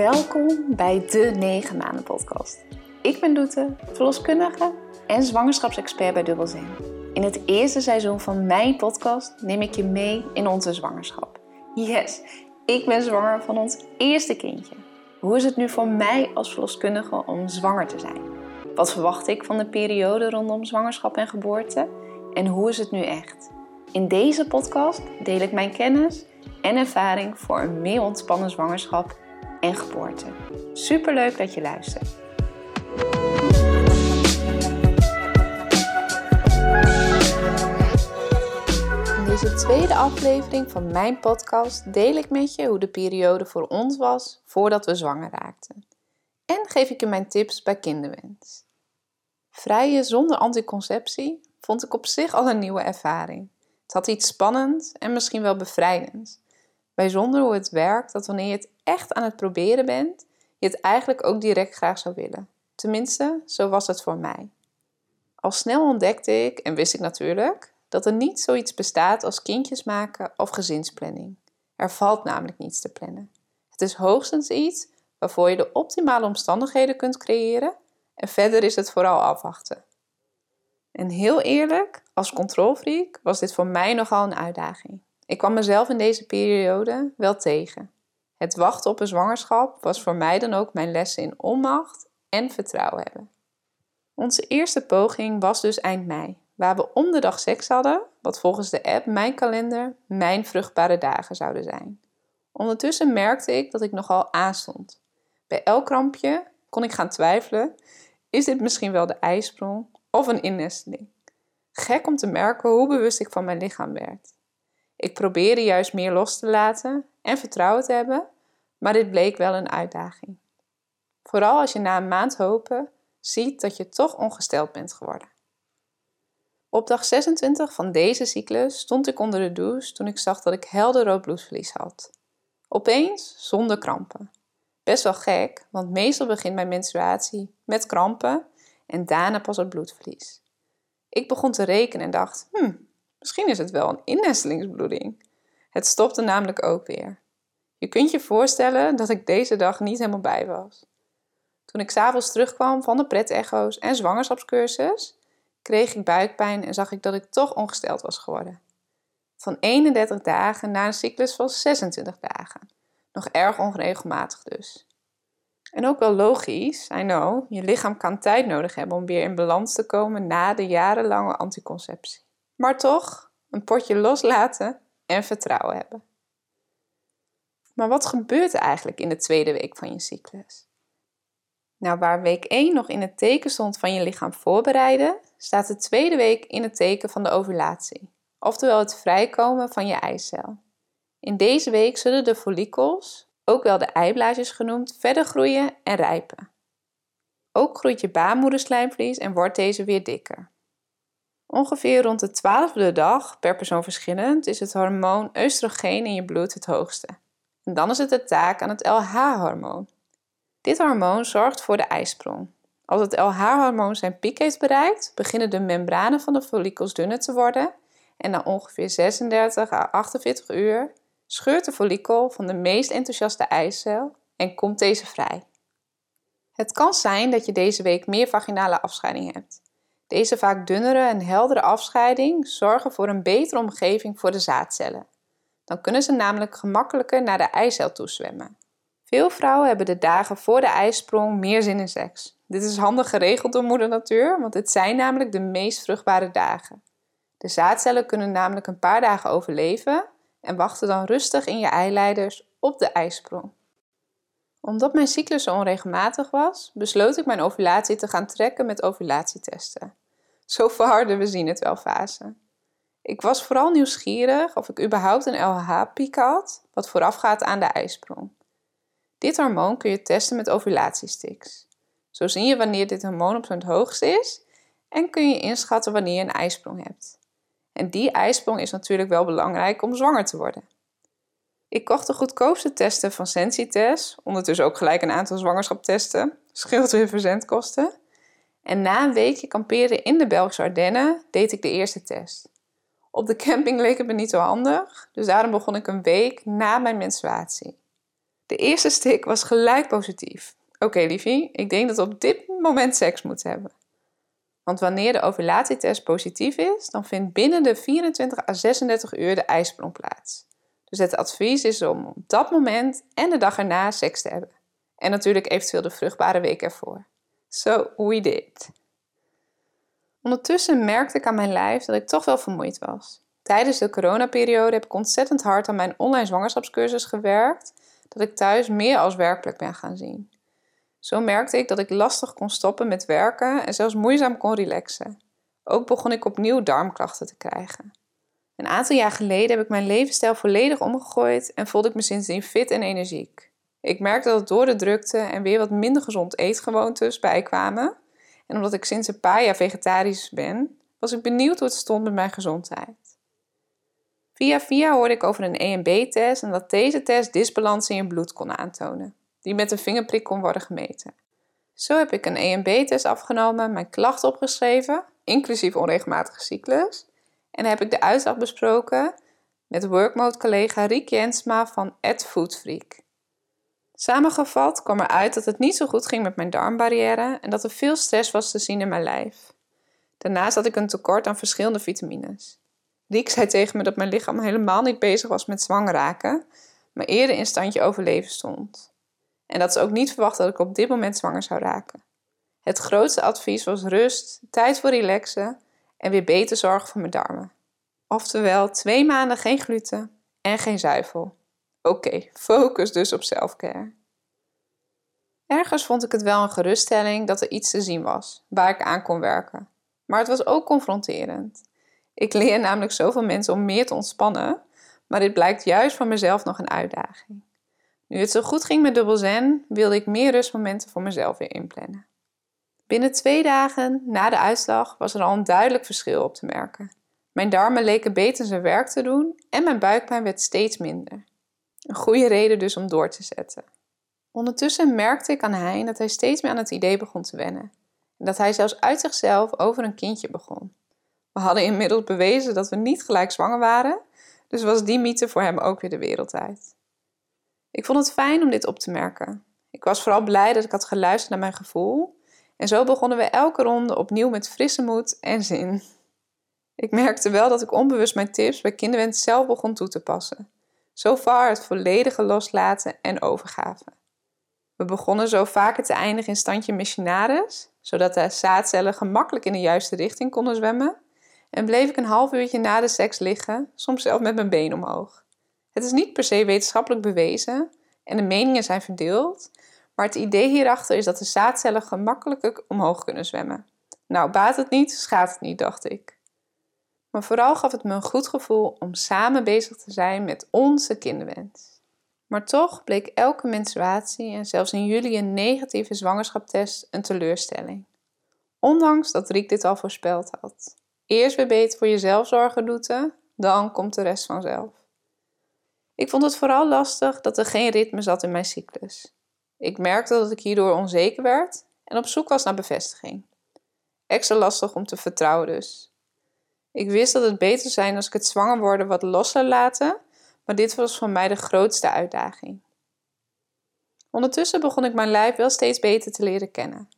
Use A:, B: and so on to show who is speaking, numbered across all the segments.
A: Welkom bij de 9 maanden podcast. Ik ben Doete, verloskundige en zwangerschapsexpert bij Dubbelzin. In het eerste seizoen van mijn podcast neem ik je mee in onze zwangerschap. Yes, ik ben zwanger van ons eerste kindje. Hoe is het nu voor mij als verloskundige om zwanger te zijn? Wat verwacht ik van de periode rondom zwangerschap en geboorte? En hoe is het nu echt? In deze podcast deel ik mijn kennis en ervaring voor een meer ontspannen zwangerschap en geboorte. Superleuk dat je luistert. In deze tweede aflevering van mijn podcast deel ik met je hoe de periode voor ons was voordat we zwanger raakten. En geef ik je mijn tips bij kinderwens. Vrijen zonder anticonceptie vond ik op zich al een nieuwe ervaring. Het had iets spannends en misschien wel bevrijdends. Bijzonder hoe het werkt dat wanneer je het echt aan het proberen bent, je het eigenlijk ook direct graag zou willen. Tenminste, zo was het voor mij. Al snel ontdekte ik, en wist ik natuurlijk, dat er niet zoiets bestaat als kindjes maken of gezinsplanning. Er valt namelijk niets te plannen. Het is hoogstens iets waarvoor je de optimale omstandigheden kunt creëren en verder is het vooral afwachten. En heel eerlijk, als controlfreak was dit voor mij nogal een uitdaging. Ik kwam mezelf in deze periode wel tegen. Het wachten op een zwangerschap was voor mij dan ook mijn lessen in onmacht en vertrouwen hebben. Onze eerste poging was dus eind mei, waar we om de dag seks hadden, wat volgens de app Mijn Kalender mijn vruchtbare dagen zouden zijn. Ondertussen merkte ik dat ik nogal aanstond. Bij elk krampje kon ik gaan twijfelen: is dit misschien wel de ijsprong of een innesteling? Gek om te merken hoe bewust ik van mijn lichaam werd. Ik probeerde juist meer los te laten en vertrouwen te hebben, maar dit bleek wel een uitdaging. Vooral als je na een maand hopen ziet dat je toch ongesteld bent geworden. Op dag 26 van deze cyclus stond ik onder de douche toen ik zag dat ik helder rood bloedverlies had. Opeens zonder krampen. Best wel gek, want meestal begint mijn menstruatie met krampen en daarna pas het bloedverlies. Ik begon te rekenen en dacht: hm, misschien is het wel een innestelingsbloeding. Het stopte namelijk ook weer. Je kunt je voorstellen dat ik deze dag niet helemaal bij was. Toen ik s'avonds terugkwam van de pret-echo's en zwangerschapscursus, kreeg ik buikpijn en zag ik dat ik toch ongesteld was geworden. Van 31 dagen naar een cyclus van 26 dagen. Nog erg onregelmatig dus. En ook wel logisch, I know, je lichaam kan tijd nodig hebben om weer in balans te komen na de jarenlange anticonceptie. Maar toch, een potje loslaten en vertrouwen hebben. Maar wat gebeurt er eigenlijk in de tweede week van je cyclus? Nou, waar week 1 nog in het teken stond van je lichaam voorbereiden, staat de tweede week in het teken van de ovulatie, oftewel het vrijkomen van je eicel. In deze week zullen de follicels, ook wel de eiblaasjes genoemd, verder groeien en rijpen. Ook groeit je baarmoederslijmvlies en wordt deze weer dikker. Ongeveer rond de twaalfde dag, per persoon verschillend, is het hormoon oestrogeen in je bloed het hoogste. En dan is het de taak aan het LH-hormoon. Dit hormoon zorgt voor de ijsprong. Als het LH-hormoon zijn piek heeft bereikt, beginnen de membranen van de follicels dunner te worden en na ongeveer 36 à 48 uur scheurt de follikel van de meest enthousiaste eicel en komt deze vrij. Het kan zijn dat je deze week meer vaginale afscheiding hebt. Deze vaak dunnere en heldere afscheiding zorgen voor een betere omgeving voor de zaadcellen. Dan kunnen ze namelijk gemakkelijker naar de eicel toezwemmen. Veel vrouwen hebben de dagen voor de ijsprong meer zin in seks. Dit is handig geregeld door moeder natuur, want dit zijn namelijk de meest vruchtbare dagen. De zaadcellen kunnen namelijk een paar dagen overleven en wachten dan rustig in je eileiders op de ijsprong. Omdat mijn cyclus zo onregelmatig was, besloot ik mijn ovulatie te gaan trekken met ovulatietesten. Zo verharden we zien het wel fase. Ik was vooral nieuwsgierig of ik überhaupt een LH-piek had, wat voorafgaat aan de ijsprong. Dit hormoon kun je testen met ovulatiesticks. Zo zie je wanneer dit hormoon op zijn hoogst is en kun je inschatten wanneer je een ijsprong hebt. En die ijsprong is natuurlijk wel belangrijk om zwanger te worden. Ik kocht de goedkoopste testen van Sensitest, ondertussen ook gelijk een aantal zwangerschaptesten, scheelt weer verzendkosten. En na een weekje kamperen in de Belgische Ardennen deed ik de eerste test. Op de camping leek het me niet zo handig, dus daarom begon ik een week na mijn menstruatie. De eerste stik was gelijk positief. Oké, liefie, ik denk dat we op dit moment seks moeten hebben. Want wanneer de ovulatietest positief is, dan vindt binnen de 24 à 36 uur de ijsprong plaats. Dus het advies is om op dat moment en de dag erna seks te hebben. En natuurlijk eventueel de vruchtbare week ervoor. So we did. Ondertussen merkte ik aan mijn lijf dat ik toch wel vermoeid was. Tijdens de coronaperiode heb ik ontzettend hard aan mijn online zwangerschapscursus gewerkt, dat ik thuis meer als werkelijk ben gaan zien. Zo merkte ik dat ik lastig kon stoppen met werken en zelfs moeizaam kon relaxen. Ook begon ik opnieuw darmklachten te krijgen. Een aantal jaar geleden heb ik mijn levensstijl volledig omgegooid en voelde ik me sindsdien fit en energiek. Ik merkte dat door de drukte en weer wat minder gezond eetgewoontes bijkwamen. En omdat ik sinds een paar jaar vegetarisch ben, was ik benieuwd hoe het stond met mijn gezondheid. Via via hoorde ik over een EMB-test en dat deze test disbalansen in je bloed kon aantonen, die met een vingerprik kon worden gemeten. Zo heb ik een EMB-test afgenomen, mijn klachten opgeschreven, inclusief onregelmatige cyclus, en heb ik de uitslag besproken met workmode-collega Riek Jensma van Ed Foodfreak. Samengevat kwam eruit dat het niet zo goed ging met mijn darmbarrière en dat er veel stress was te zien in mijn lijf. Daarnaast had ik een tekort aan verschillende vitamines. Riek zei tegen me dat mijn lichaam helemaal niet bezig was met zwanger raken, maar eerder in standje overleven stond. En dat ze ook niet verwacht dat ik op dit moment zwanger zou raken. Het grootste advies was rust, tijd voor relaxen en weer beter zorgen voor mijn darmen. Oftewel twee maanden geen gluten en geen zuivel. Oké, focus dus op selfcare. Ergens vond ik het wel een geruststelling dat er iets te zien was, waar ik aan kon werken. Maar het was ook confronterend. Ik leer namelijk zoveel mensen om meer te ontspannen, maar dit blijkt juist voor mezelf nog een uitdaging. Nu het zo goed ging met dubbel zen, wilde ik meer rustmomenten voor mezelf weer inplannen. Binnen twee dagen na de uitslag was er al een duidelijk verschil op te merken. Mijn darmen leken beter zijn werk te doen en mijn buikpijn werd steeds minder. Een goede reden dus om door te zetten. Ondertussen merkte ik aan Hein dat hij steeds meer aan het idee begon te wennen. En dat hij zelfs uit zichzelf over een kindje begon. We hadden inmiddels bewezen dat we niet gelijk zwanger waren, dus was die mythe voor hem ook weer de wereld uit. Ik vond het fijn om dit op te merken. Ik was vooral blij dat ik had geluisterd naar mijn gevoel en zo begonnen we elke ronde opnieuw met frisse moed en zin. Ik merkte wel dat ik onbewust mijn tips bij kinderwens zelf begon toe te passen. Zo far het volledige loslaten en overgave. We begonnen zo vaker te eindigen in standje missionaris, zodat de zaadcellen gemakkelijk in de juiste richting konden zwemmen. En bleef ik een half uurtje na de seks liggen, soms zelf met mijn been omhoog. Het is niet per se wetenschappelijk bewezen en de meningen zijn verdeeld, maar het idee hierachter is dat de zaadcellen gemakkelijker omhoog kunnen zwemmen. Nou, baat het niet, schaadt het niet, dacht ik. Maar vooral gaf het me een goed gevoel om samen bezig te zijn met onze kinderwens. Maar toch bleek elke menstruatie en zelfs in juli een negatieve zwangerschapstest een teleurstelling. Ondanks dat Riek dit al voorspeld had. Eerst weer beter voor jezelf zorgen, Doete, dan komt de rest vanzelf. Ik vond het vooral lastig dat er geen ritme zat in mijn cyclus. Ik merkte dat ik hierdoor onzeker werd en op zoek was naar bevestiging. Extra lastig om te vertrouwen dus. Ik wist dat het beter zou zijn als ik het zwanger worden wat los zou laten, maar dit was voor mij de grootste uitdaging. Ondertussen begon ik mijn lijf wel steeds beter te leren kennen.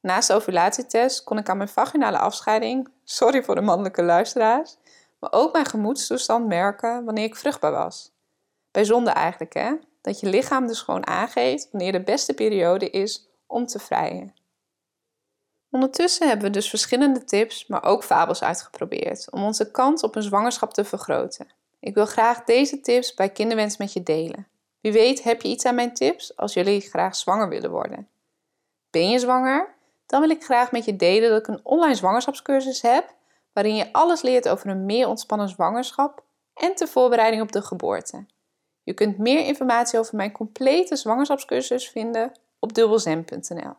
A: Naast de ovulatietest kon ik aan mijn vaginale afscheiding, sorry voor de mannelijke luisteraars, maar ook mijn gemoedstoestand merken wanneer ik vruchtbaar was. Bijzonder eigenlijk, hè? Dat je lichaam dus gewoon aangeeft wanneer de beste periode is om te vrijen. Ondertussen hebben we dus verschillende tips, maar ook fabels uitgeprobeerd om onze kans op een zwangerschap te vergroten. Ik wil graag deze tips bij Kinderwens met je delen. Wie weet heb je iets aan mijn tips als jullie graag zwanger willen worden. Ben je zwanger? Dan wil ik graag met je delen dat ik een online zwangerschapscursus heb waarin je alles leert over een meer ontspannen zwangerschap en de voorbereiding op de geboorte. Je kunt meer informatie over mijn complete zwangerschapscursus vinden op dubbelzen.nl.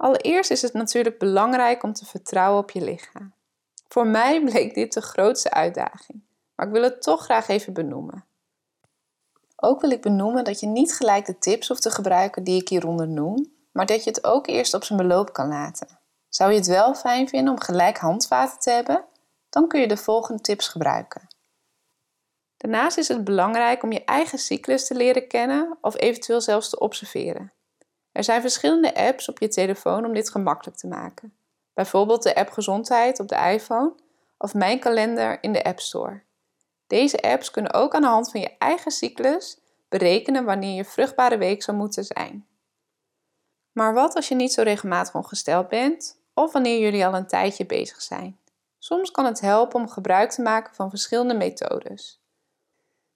A: Allereerst is het natuurlijk belangrijk om te vertrouwen op je lichaam. Voor mij bleek dit de grootste uitdaging, maar ik wil het toch graag even benoemen. Ook wil ik benoemen dat je niet gelijk de tips hoeft te gebruiken die ik hieronder noem, maar dat je het ook eerst op zijn beloop kan laten. Zou je het wel fijn vinden om gelijk handvaten te hebben? Dan kun je de volgende tips gebruiken. Daarnaast is het belangrijk om je eigen cyclus te leren kennen of eventueel zelfs te observeren. Er zijn verschillende apps op je telefoon om dit gemakkelijk te maken. Bijvoorbeeld de app Gezondheid op de iPhone of Mijn Kalender in de App Store. Deze apps kunnen ook aan de hand van je eigen cyclus berekenen wanneer je vruchtbare week zou moeten zijn. Maar wat als je niet zo regelmatig ongesteld bent of wanneer jullie al een tijdje bezig zijn? Soms kan het helpen om gebruik te maken van verschillende methodes.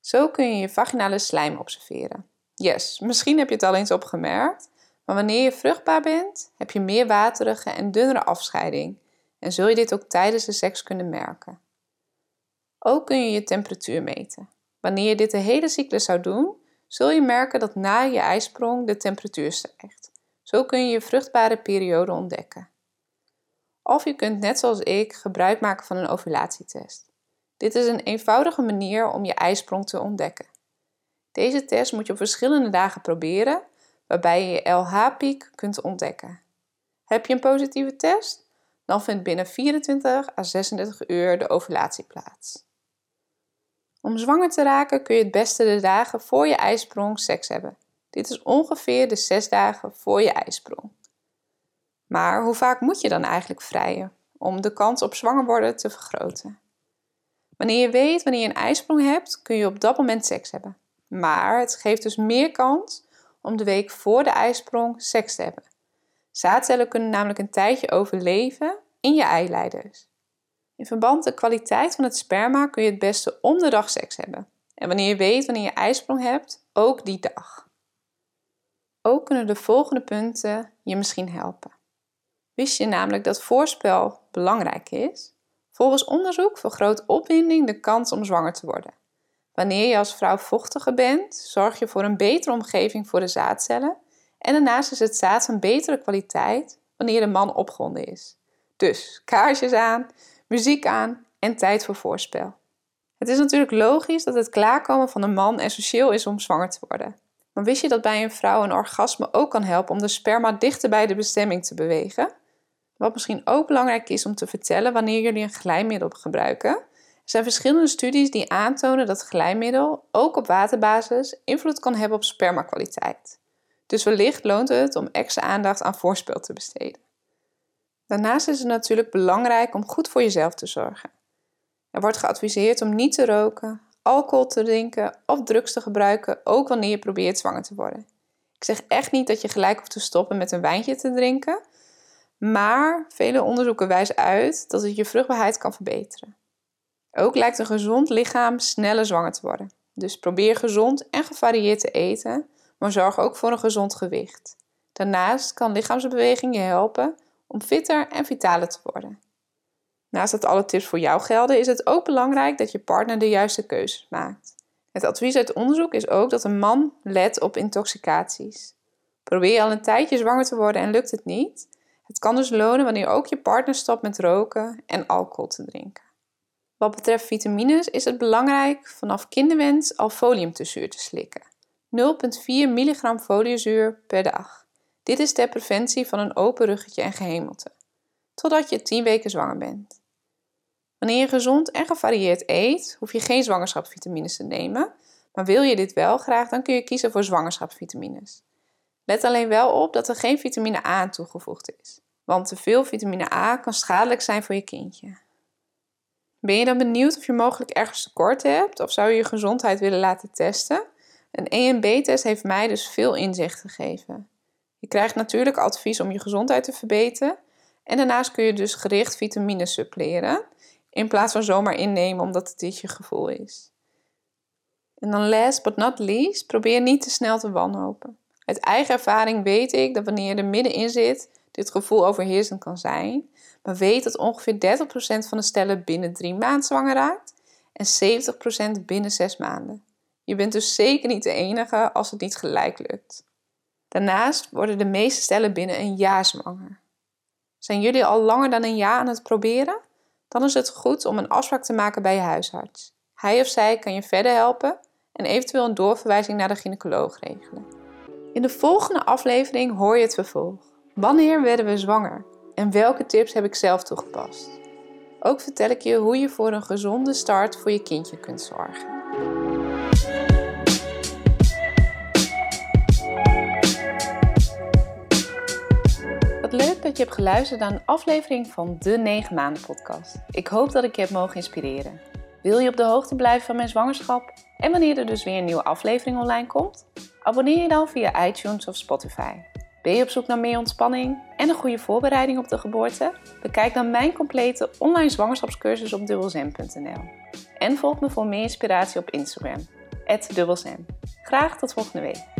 A: Zo kun je je vaginale slijm observeren. Yes, misschien heb je het al eens opgemerkt, maar wanneer je vruchtbaar bent, heb je meer waterige en dunnere afscheiding en zul je dit ook tijdens de seks kunnen merken. Ook kun je je temperatuur meten. Wanneer je dit de hele cyclus zou doen, zul je merken dat na je ijsprong de temperatuur stijgt. Zo kun je je vruchtbare periode ontdekken. Of je kunt net zoals ik gebruik maken van een ovulatietest. Dit is een eenvoudige manier om je ijsprong te ontdekken. Deze test moet je op verschillende dagen proberen, waarbij je je LH-piek kunt ontdekken. Heb je een positieve test? Dan vindt binnen 24 à 36 uur de ovulatie plaats. Om zwanger te raken kun je het beste de dagen voor je ijsprong seks hebben. Dit is ongeveer de 6 dagen voor je ijsprong. Maar hoe vaak moet je dan eigenlijk vrijen om de kans op zwanger worden te vergroten? Wanneer je weet wanneer je een ijsprong hebt, kun je op dat moment seks hebben. Maar het geeft dus meer kans om de week voor de ijsprong seks te hebben. Zaadcellen kunnen namelijk een tijdje overleven in je eileiders. In verband met de kwaliteit van het sperma kun je het beste om de dag seks hebben. En wanneer je weet wanneer je ijsprong hebt, ook die dag. Ook kunnen de volgende punten je misschien helpen. Wist je namelijk dat voorspel belangrijk is? Volgens onderzoek vergroot opwinding de kans om zwanger te worden. Wanneer je als vrouw vochtiger bent, zorg je voor een betere omgeving voor de zaadcellen en daarnaast is het zaad van betere kwaliteit wanneer de man opgewonden is. Dus kaarsjes aan, muziek aan en tijd voor voorspel. Het is natuurlijk logisch dat het klaarkomen van een man essentieel is om zwanger te worden. Maar wist je dat bij een vrouw een orgasme ook kan helpen om de sperma dichter bij de bestemming te bewegen? Wat misschien ook belangrijk is om te vertellen wanneer jullie een glijmiddel gebruiken. Er zijn verschillende studies die aantonen dat glijmiddel, ook op waterbasis, invloed kan hebben op spermakwaliteit. Dus wellicht loont het om extra aandacht aan voorspel te besteden. Daarnaast is het natuurlijk belangrijk om goed voor jezelf te zorgen. Er wordt geadviseerd om niet te roken, alcohol te drinken of drugs te gebruiken, ook wanneer je probeert zwanger te worden. Ik zeg echt niet dat je gelijk hoeft te stoppen met een wijntje te drinken, maar vele onderzoeken wijzen uit dat het je vruchtbaarheid kan verbeteren. Ook lijkt een gezond lichaam sneller zwanger te worden. Dus probeer gezond en gevarieerd te eten, maar zorg ook voor een gezond gewicht. Daarnaast kan lichaamsbeweging je helpen om fitter en vitaler te worden. Naast dat alle tips voor jou gelden, is het ook belangrijk dat je partner de juiste keuzes maakt. Het advies uit onderzoek is ook dat een man let op intoxicaties. Probeer je al een tijdje zwanger te worden en lukt het niet? Het kan dus lonen wanneer ook je partner stopt met roken en alcohol te drinken. Wat betreft vitamines is het belangrijk vanaf kinderwens al foliumzuur te slikken. 0,4 mg foliezuur per dag. Dit is ter preventie van een open ruggetje en gehemelte, totdat je 10 weken zwanger bent. Wanneer je gezond en gevarieerd eet, hoef je geen zwangerschapsvitamines te nemen, maar wil je dit wel graag, dan kun je kiezen voor zwangerschapsvitamines. Let alleen wel op dat er geen vitamine A aan toegevoegd is, want te veel vitamine A kan schadelijk zijn voor je kindje. Ben je dan benieuwd of je mogelijk ergens tekort hebt of zou je je gezondheid willen laten testen? Een EMB-test heeft mij dus veel inzicht gegeven. Je krijgt natuurlijk advies om je gezondheid te verbeteren en daarnaast kun je dus gericht vitamines suppleren in plaats van zomaar innemen omdat het dit je gevoel is. En dan last but not least, probeer niet te snel te wanhopen. Uit eigen ervaring weet ik dat wanneer je er middenin zit, dit gevoel overheersend kan zijn. Maar weet dat ongeveer 30% van de stellen binnen drie maanden zwanger raakt en 70% binnen zes maanden. Je bent dus zeker niet de enige als het niet gelijk lukt. Daarnaast worden de meeste stellen binnen een jaar zwanger. Zijn jullie al langer dan een jaar aan het proberen? Dan is het goed om een afspraak te maken bij je huisarts. Hij of zij kan je verder helpen en eventueel een doorverwijzing naar de gynaecoloog regelen. In de volgende aflevering hoor je het vervolg. Wanneer werden we zwanger? en welke tips heb ik zelf toegepast. Ook vertel ik je hoe je voor een gezonde start voor je kindje kunt zorgen. Wat leuk dat je hebt geluisterd naar een aflevering van de 9 maanden podcast. Ik hoop dat ik je heb mogen inspireren. Wil je op de hoogte blijven van mijn zwangerschap en wanneer er dus weer een nieuwe aflevering online komt? Abonneer je dan via iTunes of Spotify. Ben je op zoek naar meer ontspanning en een goede voorbereiding op de geboorte? Bekijk dan mijn complete online zwangerschapscursus op dubbelzen.nl. En volg me voor meer inspiratie op Instagram, dubbelzen. Graag tot volgende week.